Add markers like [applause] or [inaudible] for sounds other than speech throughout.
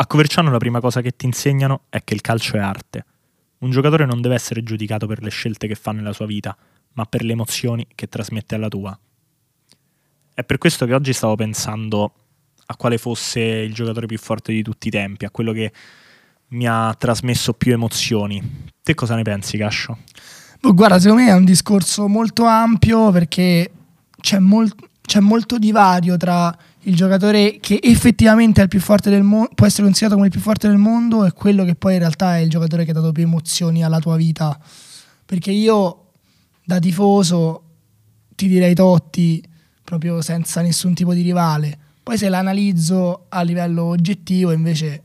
A Coverciano la prima cosa che ti insegnano è che il calcio è arte. Un giocatore non deve essere giudicato per le scelte che fa nella sua vita, ma per le emozioni che trasmette alla tua. È per questo che oggi stavo pensando a quale fosse il giocatore più forte di tutti i tempi, a quello che mi ha trasmesso più emozioni. Te cosa ne pensi, Cascio? Boh, guarda, secondo me è un discorso molto ampio perché c'è, mol- c'è molto divario tra il giocatore che effettivamente è il più forte del mondo, può essere considerato come il più forte del mondo e quello che poi in realtà è il giocatore che ha dato più emozioni alla tua vita. Perché io da tifoso ti direi Totti proprio senza nessun tipo di rivale. Poi se l'analizzo a livello oggettivo invece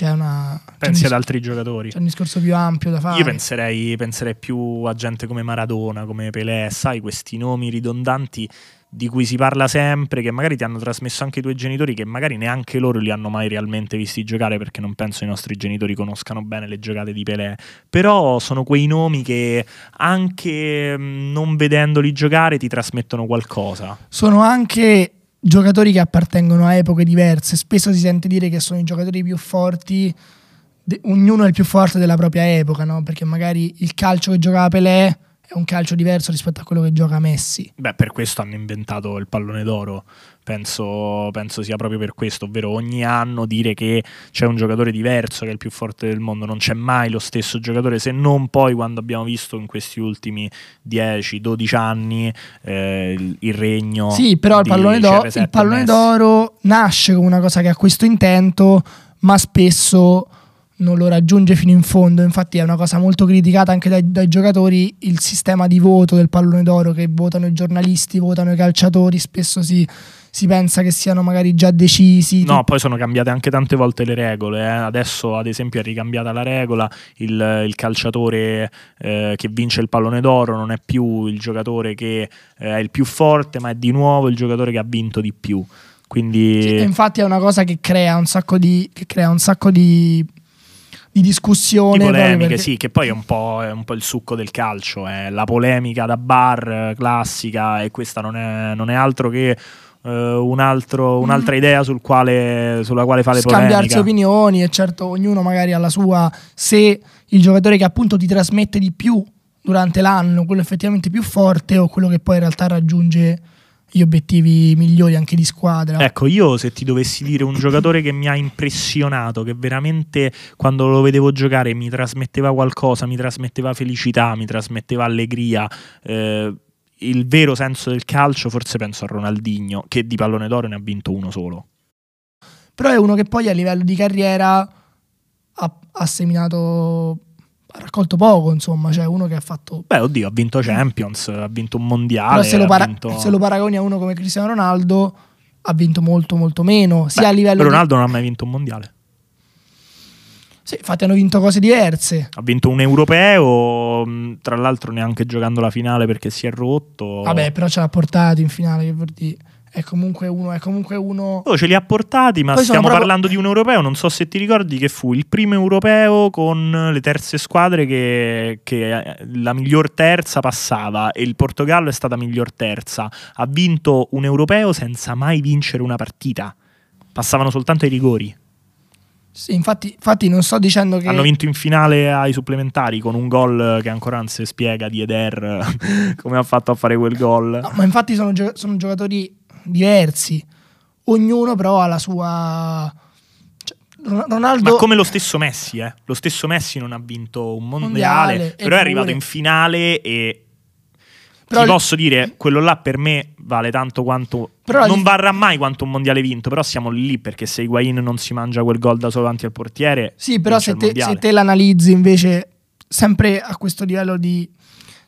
c'è una... Pensi c'è ad altri giocatori? C'è un discorso più ampio da fare. Io penserei, penserei più a gente come Maradona, come Pelé, sai, questi nomi ridondanti di cui si parla sempre, che magari ti hanno trasmesso anche i tuoi genitori, che magari neanche loro li hanno mai realmente visti giocare, perché non penso i nostri genitori conoscano bene le giocate di Pelé. Però sono quei nomi che anche mm, non vedendoli giocare ti trasmettono qualcosa. Sono anche giocatori che appartengono a epoche diverse. Spesso si sente dire che sono i giocatori più forti, de- ognuno è il più forte della propria epoca, no? Perché magari il calcio che giocava Pelé è un calcio diverso rispetto a quello che gioca Messi. Beh, per questo hanno inventato il pallone d'oro. Penso, penso, sia proprio per questo, ovvero ogni anno dire che c'è un giocatore diverso che è il più forte del mondo, non c'è mai lo stesso giocatore, se non poi quando abbiamo visto in questi ultimi 10-12 anni eh, il, il, regno. Sì, però il pallone, d'oro, il pallone d'oro nasce come una cosa che ha questo intento, ma spesso non lo raggiunge fino in fondo. Infatti, è una cosa molto criticata anche dai, dai, giocatori. Il sistema di voto del pallone d'oro che votano i giornalisti, votano i calciatori. Spesso si, si pensa che siano magari già decisi. No, poi sono cambiate anche tante volte le regole. Eh. Adesso, ad esempio, è ricambiata la regola: il, il calciatore eh, che vince il pallone d'oro non è più il giocatore che eh, è il più forte, ma è di nuovo il giocatore che ha vinto di più. Quindi... Sì, infatti è una cosa che crea un sacco di, che crea un sacco di di discussione. Di polemiche, perché... sì, che poi è un, è un, po', il succo del calcio, è la polemica da bar classica e questa non è, non è altro che uh, un altro, un'altra mm. idea sul quale, sulla quale fare Scambiarsi polemica. opinioni e certo ognuno magari ha la sua, se il giocatore che appunto ti trasmette di più durante l'anno, quello effettivamente più forte o quello che poi in realtà raggiunge gli obiettivi migliori anche di squadra. Ecco, io se ti dovessi dire un giocatore che mi ha impressionato, che veramente quando lo vedevo giocare mi trasmetteva qualcosa, mi trasmetteva felicità, mi trasmetteva allegria, eh, il vero senso del calcio, forse penso a Ronaldinho, che di pallone d'oro ne ha vinto uno solo. Però è uno che poi a livello di carriera ha, ha seminato ha raccolto poco, insomma, cioè uno che ha fatto... Beh, oddio, ha vinto Champions, ha vinto un mondiale. Se lo, para- vinto... se lo paragoni a uno come Cristiano Ronaldo, ha vinto molto molto meno, sia Beh, a livello... Ronaldo di... non ha mai vinto un mondiale. Sì, infatti hanno vinto cose diverse. Ha vinto un europeo, tra l'altro neanche giocando la finale perché si è rotto. Vabbè, però ce l'ha portato in finale, che vuol dire è comunque uno. È comunque uno... Oh, ce li ha portati, ma Poi stiamo proprio... parlando di un europeo. Non so se ti ricordi che fu il primo europeo con le terze squadre che, che la miglior terza passava e il Portogallo è stata miglior terza. Ha vinto un europeo senza mai vincere una partita. Passavano soltanto ai rigori. Sì, infatti, infatti, non sto dicendo che. Hanno vinto in finale ai supplementari con un gol che ancora non si spiega di Eder [laughs] come ha fatto a fare quel gol. No, ma infatti sono, gio- sono giocatori diversi, ognuno però ha la sua... Cioè, Ronaldo... Ma come lo stesso Messi, eh? Lo stesso Messi non ha vinto un mondiale, mondiale però è arrivato in finale e però ti posso dire, quello là per me vale tanto quanto. Però non varrà mai quanto un mondiale vinto, però siamo lì perché se Higuain non si mangia quel gol da solo davanti al portiere. Sì, però se te, se te, l'analizzi invece sempre a questo livello di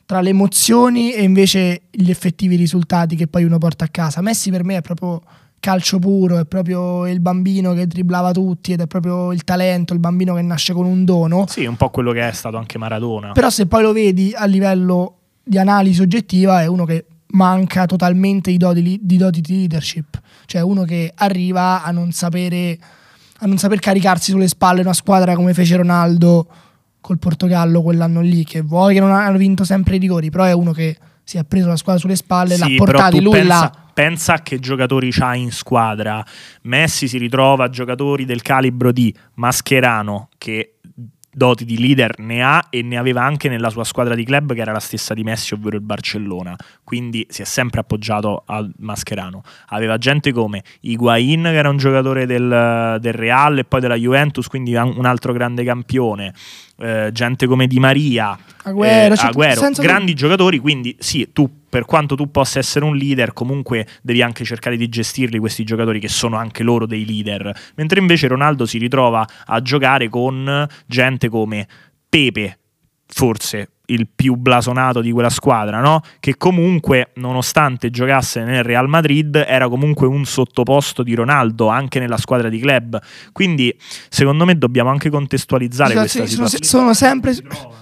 tra le emozioni e invece gli effettivi risultati che poi uno porta a casa. Messi per me è proprio calcio puro, è proprio il bambino che dribblava tutti ed è proprio il talento, il bambino che nasce con un dono. Sì, un po' quello che è stato anche Maradona. Però se poi lo vedi a livello di analisi oggettiva è uno che manca totalmente di doti di, doti di leadership, cioè uno che arriva a non sapere a non saper caricarsi sulle spalle una squadra come fece Ronaldo col Portogallo quell'anno lì, che vuoi che non hanno vinto sempre i rigori, però è uno che si è preso la squadra sulle spalle, sì, l'ha portati lui pensa, là. pensa a che giocatori c'ha in squadra. Messi si ritrova a giocatori del calibro di Mascherano, che doti di leader ne ha e ne aveva anche nella sua squadra di club che era la stessa di Messi, ovvero il Barcellona. Quindi si è sempre appoggiato al Mascherano. Aveva gente come Higuain, che era un giocatore del, del Real e poi della Juventus, quindi un altro grande campione. Eh, gente come Di Maria, Agüero, eh, cioè, Agüero grandi giocatori, quindi sì, tu per quanto tu possa essere un leader, comunque devi anche cercare di gestirli questi giocatori che sono anche loro dei leader, mentre invece Ronaldo si ritrova a giocare con gente come Pepe, forse il più blasonato di quella squadra, no? Che comunque, nonostante giocasse nel Real Madrid, era comunque un sottoposto di Ronaldo anche nella squadra di club. Quindi, secondo me, dobbiamo anche contestualizzare Sì, questa sì, sono, situazione. sono sempre,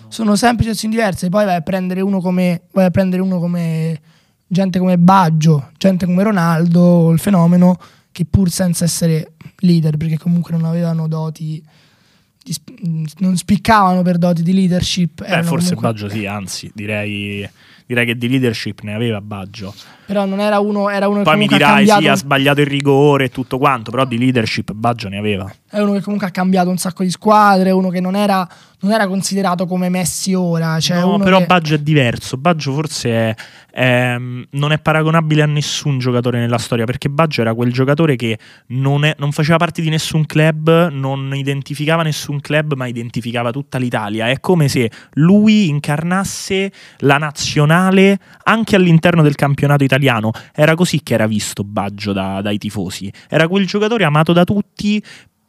sono sempre situazioni diverse. Poi vai a prendere uno come, vai a prendere uno come gente come Baggio, gente come Ronaldo, il fenomeno, che pur senza essere leader, perché comunque non avevano doti, non spiccavano per doti di leadership. Beh, forse comunque- Baggio sì, anzi, direi, direi che di leadership ne aveva Baggio. Però non era uno, era uno che Poi mi ha dirai cambiato, sì, ha sbagliato il rigore e tutto quanto, però di leadership Baggio ne aveva. è uno che comunque ha cambiato un sacco di squadre, uno che non era, non era considerato come Messi ora. Cioè no, però che- Baggio è diverso. Baggio forse è- è- non è paragonabile a nessun giocatore nella storia perché Baggio era quel giocatore che non, è- non faceva parte di nessun club, non identificava nessun club, ma identificava tutta l'Italia. È come se lui incarnasse la nazionale anche all'interno del campionato italiano. Era così che era visto Baggio da- dai tifosi. Era quel giocatore amato da tutti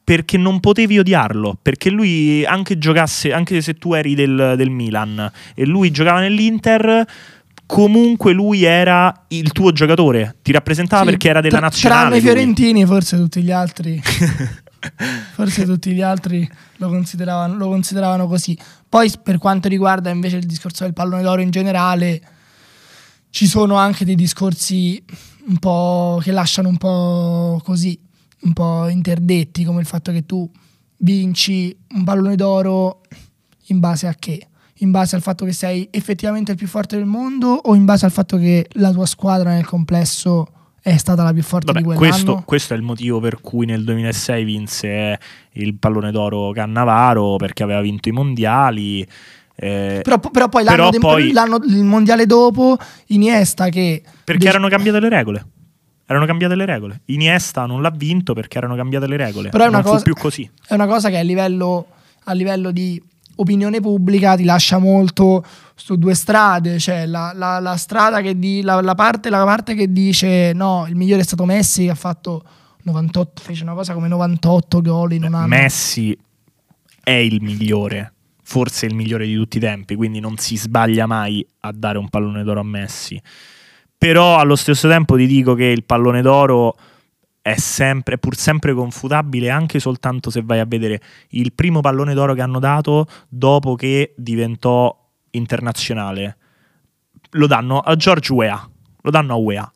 perché non potevi odiarlo, perché lui anche giocasse, anche se tu eri del, del Milan e lui giocava nell'Inter, comunque lui era il tuo giocatore, ti rappresentava Sì, perché era della tra- nazionale. Tranne i fiorentini, forse tutti gli altri. [laughs] forse tutti gli altri lo consideravano, lo consideravano così. Poi, per quanto riguarda invece il discorso del pallone d'oro in generale, ci sono anche dei discorsi un po' che lasciano un po' così, un po' interdetti, come il fatto che tu vinci un pallone d'oro in base a che? In base al fatto che sei effettivamente il più forte del mondo o in base al fatto che la tua squadra nel complesso è stata la più forte Vabbè, di quell'anno? questo, questo è il motivo per cui nel 2006 vinse il pallone d'oro Cannavaro perché aveva vinto i mondiali. eh, Però, però poi, l'anno Però de- poi- l'anno- il mondiale dopo, Iniesta che... perché dec- erano cambiate le regole. Erano cambiate le regole. Iniesta non l'ha vinto perché erano cambiate le regole. Però è una cosa- fu più così. è una cosa che a livello, a livello di opinione pubblica ti lascia molto su due strade, cioè la, la- la strada che di, la, la parte, la parte che dice no, il migliore è stato Messi che ha fatto 98, fece una cosa come 98 gol in un anno. Messi è il migliore, forse il migliore di tutti i tempi, quindi non si sbaglia mai a dare un pallone d'oro a Messi. Però allo stesso tempo ti dico che il pallone d'oro è, sempre, pur sempre confutabile anche soltanto se vai a vedere il primo pallone d'oro che hanno dato dopo che diventò internazionale. Lo danno a George Weah, lo danno a Weah.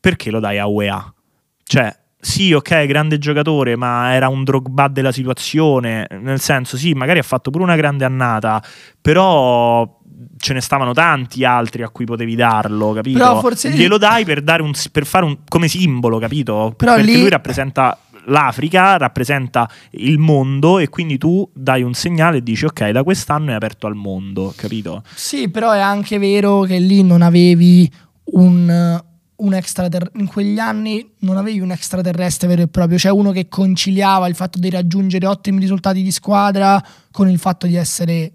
Perché lo dai a Weah? Cioè, sì, ok, grande giocatore, ma era un Drogba della situazione, nel senso, sì, magari ha fatto pure una grande annata, però ce ne stavano tanti altri a cui potevi darlo, capito? Però forse- Glielo dai per, dare un, per fare un come simbolo, capito? Però Perché lì- lui rappresenta l'Africa, rappresenta il mondo e quindi tu dai un segnale e dici ok, da quest'anno è aperto al mondo, capito? Sì, però è anche vero che lì non avevi un, un extraterrestre. In quegli anni non avevi un extraterrestre vero e proprio, cioè uno che conciliava il fatto di raggiungere ottimi risultati di squadra con il fatto di essere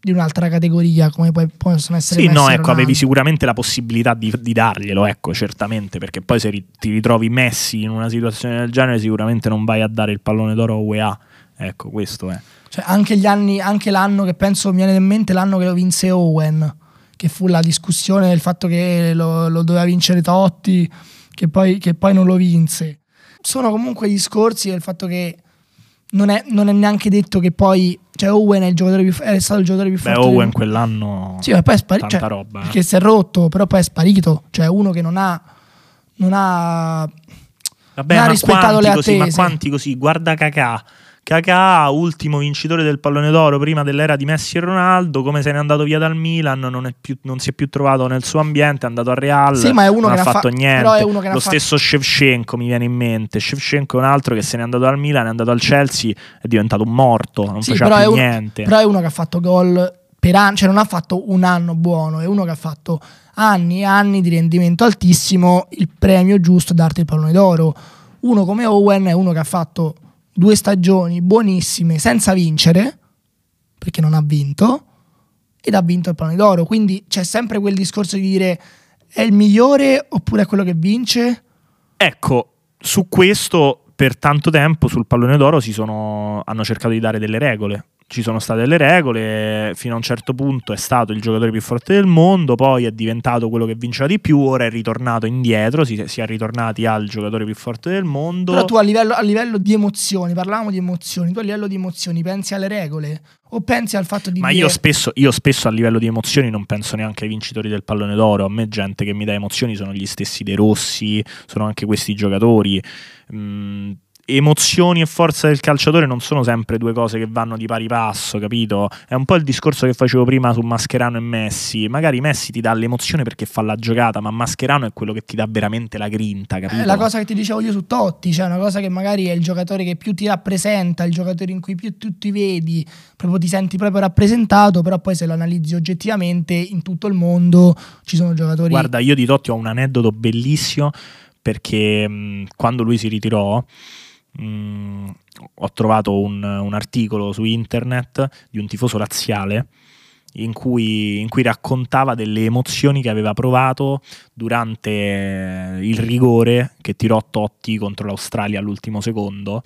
di un'altra categoria, come poi possono essere Sì, no, ecco, Ronaldo. avevi sicuramente la possibilità di, di darglielo, ecco, certamente, perché poi se ri- ti ritrovi Messi in una situazione del genere sicuramente non vai a dare il pallone d'oro a UEA. Ecco, questo è. Cioè, anche gli anni, anche l'anno che penso mi viene in mente l'anno che lo vinse Owen, che fu la discussione del fatto che lo, lo doveva vincere Totti, che poi, che poi non lo vinse. Sono comunque discorsi del fatto che non è, non è neanche detto che poi. Cioè, Owen è, il giocatore più, è stato il giocatore più Beh, forte. Owen del- quell'anno... Sì, ma poi è sparito. tanta Cioè, roba. eh. perché si è rotto, però poi è sparito. Cioè, uno che non ha. Non ha Vabbè, non ha rispettato le così, ma attese. quanti così? Guarda Kakà, Kakà, ultimo vincitore del pallone d'oro prima dell'era di Messi e Ronaldo, come se n'è andato via dal Milan, non, più, non si è più trovato nel suo ambiente, è andato a Real, sì, ma è uno non che ha fatto fa- niente. uno Lo stesso Shevchenko mi viene in mente. Shevchenko è un altro che se n'è andato dal Milan, è andato al Chelsea, è diventato un morto, non Sì, faceva più è un- niente. Però è uno che ha fatto gol per anni, cioè non ha fatto un anno buono, è uno che ha fatto anni e anni di rendimento altissimo, il premio giusto è darti il pallone d'oro. Uno come Owen è uno che ha fatto due stagioni buonissime senza vincere, perché non ha vinto, ed ha vinto il pallone d'oro. Quindi c'è sempre quel discorso di dire è il migliore oppure è quello che vince? Ecco, su questo per tanto tempo sul pallone d'oro sono, hanno cercato di dare delle regole. Ci sono state delle regole, fino a un certo punto è stato il giocatore più forte del mondo, poi è diventato quello che vinceva di più, ora è ritornato indietro, si, si è ritornati al giocatore più forte del mondo. Però tu a livello, a livello di emozioni, parlavamo di emozioni, tu a livello di emozioni pensi alle regole o pensi al fatto di Ma dire io spesso, io spesso a livello di emozioni non penso neanche ai vincitori del pallone d'oro. A me gente che mi dà emozioni sono gli stessi dei Rossi, sono anche questi giocatori. Mm, emozioni e forza del calciatore non sono sempre due cose che vanno di pari passo, capito? È un po' il discorso che facevo prima su Mascherano e Messi. Magari Messi ti dà l'emozione perché fa la giocata, ma Mascherano è quello che ti dà veramente la grinta, capito? È la cosa che ti dicevo io su Totti, cioè una cosa che magari è il giocatore che più ti rappresenta, il giocatore in cui più tu ti vedi, proprio ti senti proprio rappresentato, però poi se lo analizzi oggettivamente in tutto il mondo ci sono giocatori Guarda, io di Totti ho un aneddoto bellissimo perché mh, quando lui si ritirò mh, ho trovato un, un articolo su internet di un tifoso razziale in cui, in cui raccontava delle emozioni che aveva provato durante eh, il rigore che tirò Totti contro l'Australia all'ultimo secondo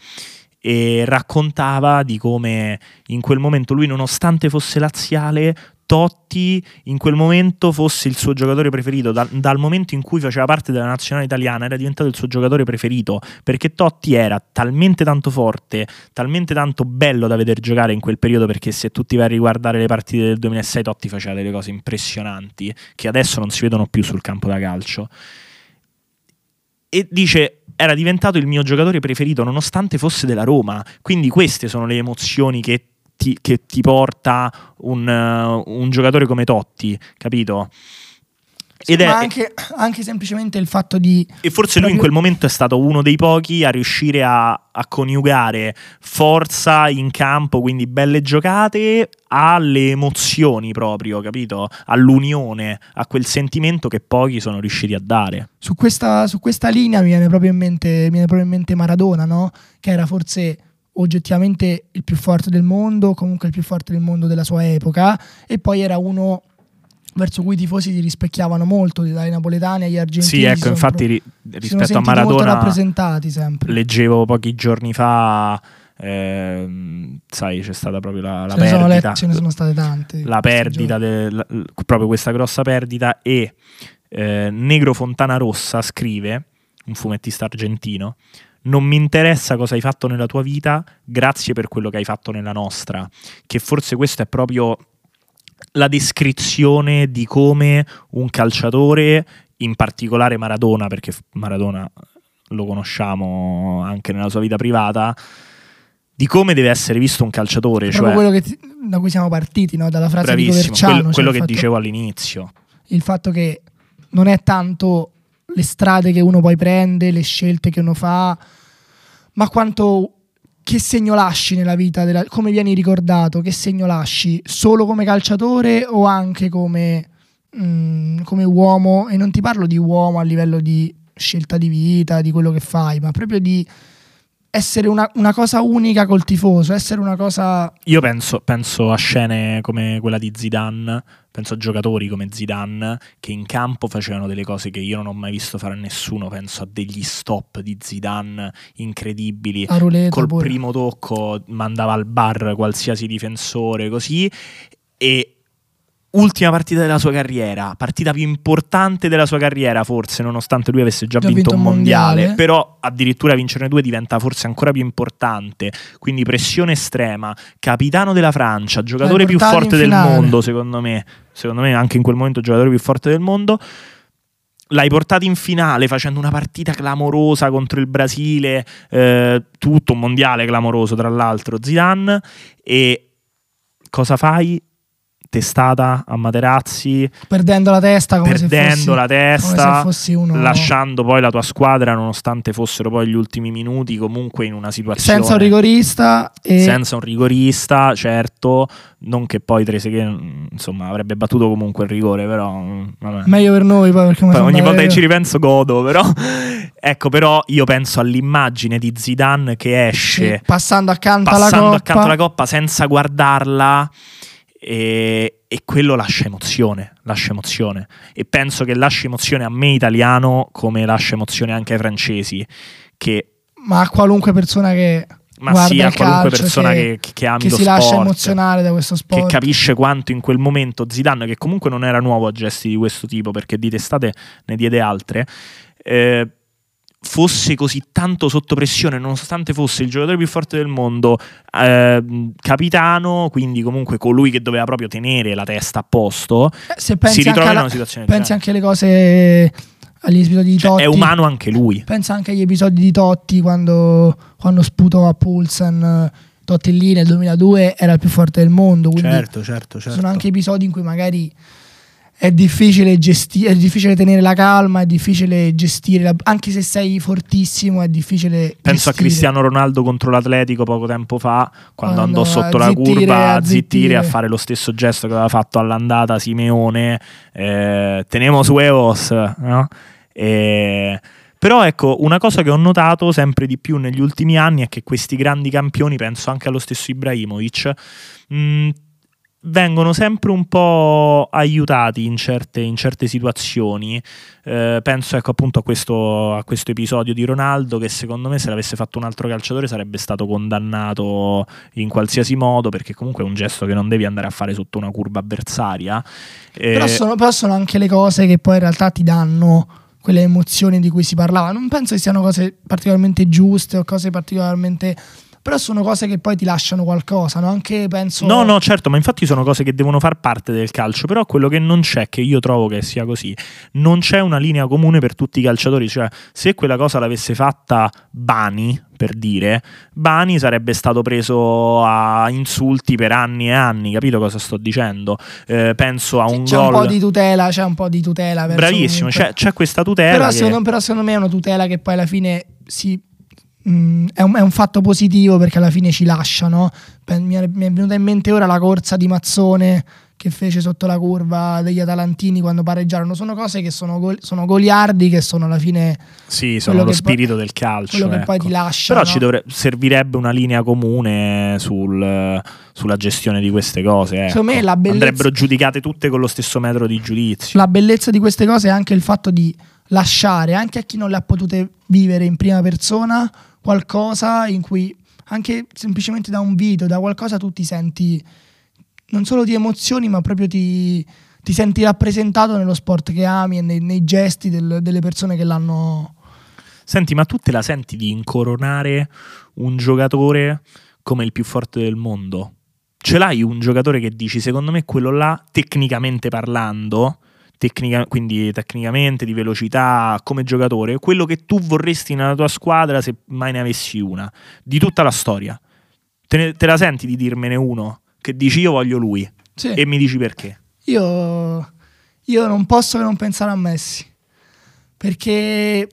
e raccontava di come in quel momento lui nonostante fosse laziale Totti in quel momento fosse il suo giocatore preferito dal, dal momento in cui faceva parte della nazionale italiana era diventato il suo giocatore preferito perché Totti era talmente tanto forte talmente tanto bello da vedere giocare in quel periodo perché se tu ti vai a riguardare le partite del 2006 Totti faceva delle cose impressionanti che adesso non si vedono più sul campo da calcio. E dice era diventato il mio giocatore preferito nonostante fosse della Roma. Quindi queste sono le emozioni che ti, che ti porta un, uh, un, giocatore come Totti capito? Ed è, anche, anche, semplicemente il fatto di. E forse lui in quel momento è stato uno dei pochi a riuscire a, a, coniugare forza in campo, quindi belle giocate, alle emozioni proprio, capito? All'unione, a quel sentimento che pochi sono riusciti a dare. Su questa, su questa linea mi viene proprio in mente, viene proprio in mente Maradona, no? Che era forse oggettivamente il più forte del mondo, comunque il più forte del mondo della sua epoca, e poi era uno verso cui i tifosi si rispecchiavano molto, dai napoletani agli argentini. Sì, ecco, infatti ri- rispetto a Maradona rappresentati sempre. leggevo pochi giorni fa eh, sai, c'è stata proprio la, la perdita. Sono, ce ne sono state tante. La perdita, del, proprio questa grossa perdita. E eh, Negro Fontana Rossa scrive, un fumettista argentino, non mi interessa cosa hai fatto nella tua vita, grazie per quello che hai fatto nella nostra. Che forse questo è proprio la descrizione di come un calciatore, in particolare Maradona, perché Maradona lo conosciamo anche nella sua vita privata, di come deve essere visto un calciatore. Cioè, quello ti, da cui siamo partiti, no? dalla frase di Coverciano. Quello, quello cioè che fatto, dicevo all'inizio. Il fatto che non è tanto le strade che uno poi prende, le scelte che uno fa, ma quanto che segno lasci nella vita, della, come vieni ricordato, che segno lasci? Solo come calciatore o anche come, mm, come uomo, e non ti parlo di uomo a livello di scelta di vita, di quello che fai, ma proprio di essere una, una, cosa unica col tifoso, essere una cosa... Io penso, penso, a scene come quella di Zidane, penso a giocatori come Zidane che in campo facevano delle cose che io non ho mai visto fare a nessuno, penso a degli stop di Zidane incredibili, col pure. primo tocco mandava al bar qualsiasi difensore così e ultima partita della sua carriera, partita più importante della sua carriera forse, nonostante lui avesse già, già vinto, vinto un mondiale, mondiale, però addirittura vincerne due diventa forse ancora più importante, quindi pressione estrema, capitano della Francia, giocatore più forte del mondo secondo me, secondo me anche in quel momento giocatore più forte del mondo, l'hai portato in finale facendo una partita clamorosa contro il Brasile, eh, tutto un mondiale clamoroso tra l'altro, Zidane, e cosa fai? Testata a Materazzi. Perdendo la testa come perdendo se fossi, la testa uno... lasciando poi la tua squadra nonostante fossero poi gli ultimi minuti comunque in una situazione senza un rigorista e... senza un rigorista certo. Non che poi Trezeguet insomma avrebbe battuto comunque il rigore però vabbè. meglio per noi poi perché poi ogni volta che ci ripenso godo però. Ecco però io penso all'immagine di Zidane che esce sì, passando accanto passando alla coppa. accanto alla coppa senza guardarla e, e, quello lascia emozione, lascia emozione. E penso che lascia emozione a me italiano come lascia emozione anche ai francesi. Che, ma a qualunque persona che. Ma sì, a qualunque persona che, che, che ami che lo si sport, lascia emozionare da questo sport. Che capisce quanto in quel momento Zidane, che comunque non era nuovo a gesti di questo tipo, perché di testate ne diede altre, eh, fosse così tanto sotto pressione, nonostante fosse il giocatore più forte del mondo, eh, capitano, quindi comunque colui che doveva proprio tenere la testa a posto, eh, se pensi si ritrova in una situazione Pensi anche alle cose agli episodi di cioè, Totti. È umano anche lui. Pensa anche agli episodi di Totti quando, quando sputò a Pulsen. Totti lì nel 2002 era il più forte del mondo. Certo, certo, certo. Sono anche episodi in cui magari è difficile gestire, è difficile tenere la calma, è difficile gestire, la, anche se sei fortissimo, è difficile. Penso gestire. a Cristiano Ronaldo contro l'Atletico poco tempo fa, quando, quando andò sotto la curva a zittire, a fare lo stesso gesto che aveva fatto all'andata Simeone, eh, tenemos huevos, no? E... Però ecco, una cosa che ho notato sempre di più negli ultimi anni è che questi grandi campioni, penso anche allo stesso Ibrahimovic, mh, vengono sempre un po' aiutati in certe, in certe situazioni. Eh, penso ecco, appunto a questo, a questo, episodio di Ronaldo che secondo me se l'avesse fatto un altro calciatore sarebbe stato condannato in qualsiasi modo perché comunque è un gesto che non devi andare a fare sotto una curva avversaria. Eh, però, sono, però sono anche le cose che poi in realtà ti danno quelle emozioni di cui si parlava. Non penso che siano cose particolarmente giuste o cose particolarmente però sono cose che poi ti lasciano qualcosa, no? Anche penso... No, no, certo, ma infatti sono cose che devono far parte del calcio, però quello che non c'è, che io trovo che sia così, non c'è una linea comune per tutti i calciatori, cioè se quella cosa l'avesse fatta Bani, per dire, Bani sarebbe stato preso a insulti per anni e anni, capito cosa sto dicendo? Eh, penso a un c'è gol... un po' di tutela, c'è un po' di tutela. Bravissimo, c'è, c'è, questa tutela. Però, che... secondo, però secondo me è una tutela che poi alla fine si Mm, è, un, è, un, fatto positivo perché alla fine ci lasciano. Mi è, mi è venuta in mente ora la corsa di Mazzone che fece sotto la curva degli Atalantini quando pareggiarono. Sono cose che sono, go- sono goliardi, che sono alla fine. Sì, sono lo spirito poi, del calcio. Quello ecco. che poi ti lascia. Però ci dovre- servirebbe una linea comune sul, sulla gestione di queste cose. Ecco. Me la bellezza... Andrebbero giudicate tutte con lo stesso metro di giudizio. La bellezza di queste cose è anche il fatto di lasciare anche a chi non le ha potute vivere in prima persona qualcosa in cui anche semplicemente da un video, da qualcosa tu ti senti non solo di emozioni, ma proprio ti, ti senti rappresentato nello sport che ami e nei, nei gesti del, delle persone che l'hanno. Senti, ma tu te la senti di incoronare un giocatore come il più forte del mondo? Ce l'hai un giocatore che dici, secondo me quello là, tecnicamente parlando, tecnica, quindi tecnicamente, di velocità come giocatore, quello che tu vorresti nella tua squadra se mai ne avessi una, di tutta la storia. Te, ne, te la senti di dirmene uno che dici io voglio lui sì. e mi dici perché? Io, io non posso che non pensare a Messi, perché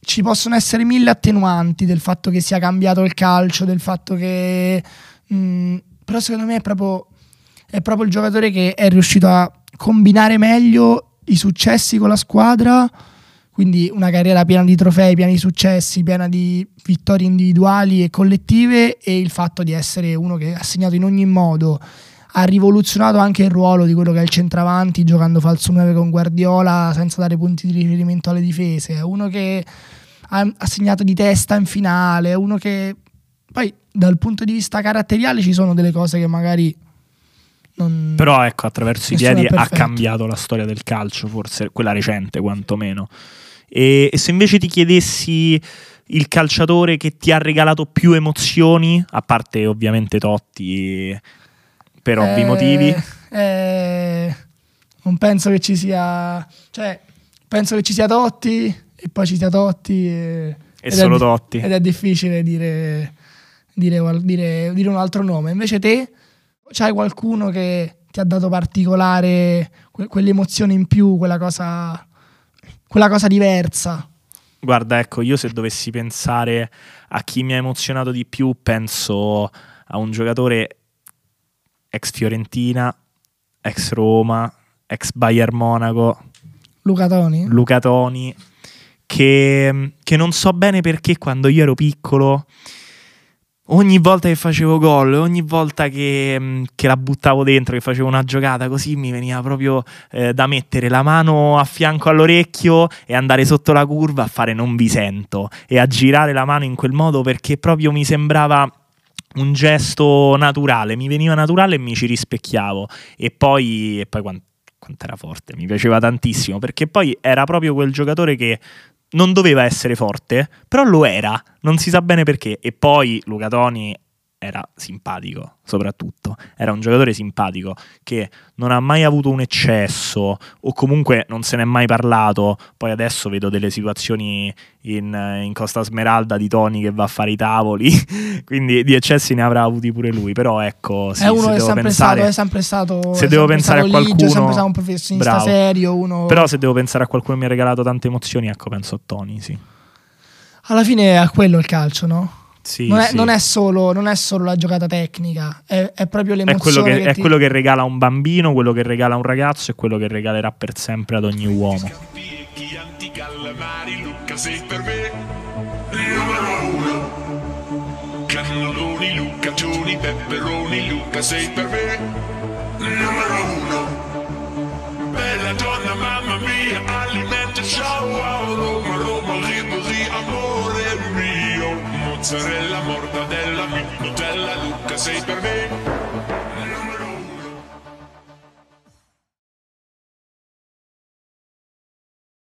ci possono essere mille attenuanti del fatto che sia cambiato il calcio, del fatto che... Mh, mm, però secondo me è proprio, è proprio il giocatore che è riuscito a combinare meglio i successi con la squadra, quindi una carriera piena di trofei, piena di successi, piena di vittorie individuali e collettive e il fatto di essere uno che ha segnato in ogni modo. Ha rivoluzionato anche il ruolo di quello che è il centravanti, giocando falso 9 con Guardiola senza dare punti di riferimento alle difese. È uno che ha, segnato di testa in finale, è uno che poi dal punto di vista caratteriale ci sono delle cose che magari non... Però ecco, attraverso i piedi ha cambiato la storia del calcio, forse quella recente quantomeno. E, e se invece ti chiedessi il calciatore che ti ha regalato più emozioni, a parte ovviamente Totti per ovvi eh, motivi? Eh, non penso che ci sia... Cioè, penso che ci sia Totti e poi ci sia Totti e, e solo è, Totti. Ed è difficile dire, dire, dire, dire un altro nome. Invece te, c'hai qualcuno che ti ha dato particolare que- quell'emozione in più, quella cosa, quella cosa diversa? Guarda, ecco, io se dovessi pensare a chi mi ha emozionato di più, penso a un giocatore ex Fiorentina, ex Roma, ex Bayern Monaco. Luca Toni? Luca Toni, che, che non so bene perché quando io ero piccolo ogni volta che facevo gol, ogni volta che, che, la buttavo dentro, che facevo una giocata così, mi veniva proprio eh, da mettere la mano a fianco all'orecchio e andare sotto la curva a fare non vi sento e a girare la mano in quel modo perché proprio mi sembrava un gesto naturale, mi veniva naturale e mi ci rispecchiavo. E poi, e poi quanto era forte, mi piaceva tantissimo perché poi era proprio quel giocatore che non doveva essere forte, però lo era, non si sa bene perché. E poi Luca Toni era simpatico, soprattutto. Era un giocatore simpatico che non ha mai avuto un eccesso o comunque non se n'è mai parlato. Poi adesso vedo delle situazioni in, in Costa Smeralda di Toni che va a fare i tavoli, [laughs] quindi di eccessi ne avrà avuti pure lui. Però ecco, sì, è uno che è sempre, pensare, stato, è sempre stato. Se devo pensare a qualcuno, è sempre stato un professionista bravo. serio. Uno... Però se devo pensare a qualcuno che mi ha regalato tante emozioni, ecco, penso a Toni, sì. Alla fine è quello il calcio, no? Sì, non, è, sì. non, è solo, non, è, solo, la giocata tecnica, è, è proprio l'emozione. È, quello che, che è ti... quello che regala un bambino, quello che regala un ragazzo e quello che regalerà per sempre ad ogni uomo. Cannelloni, Lucaccioni, Pepperoni, Luca sei per me Numero uno Bella donna, mamma mia, alimenta ciao Roma, Roma, mio Mozzarella, mortadella, Nutella, Luca sei per me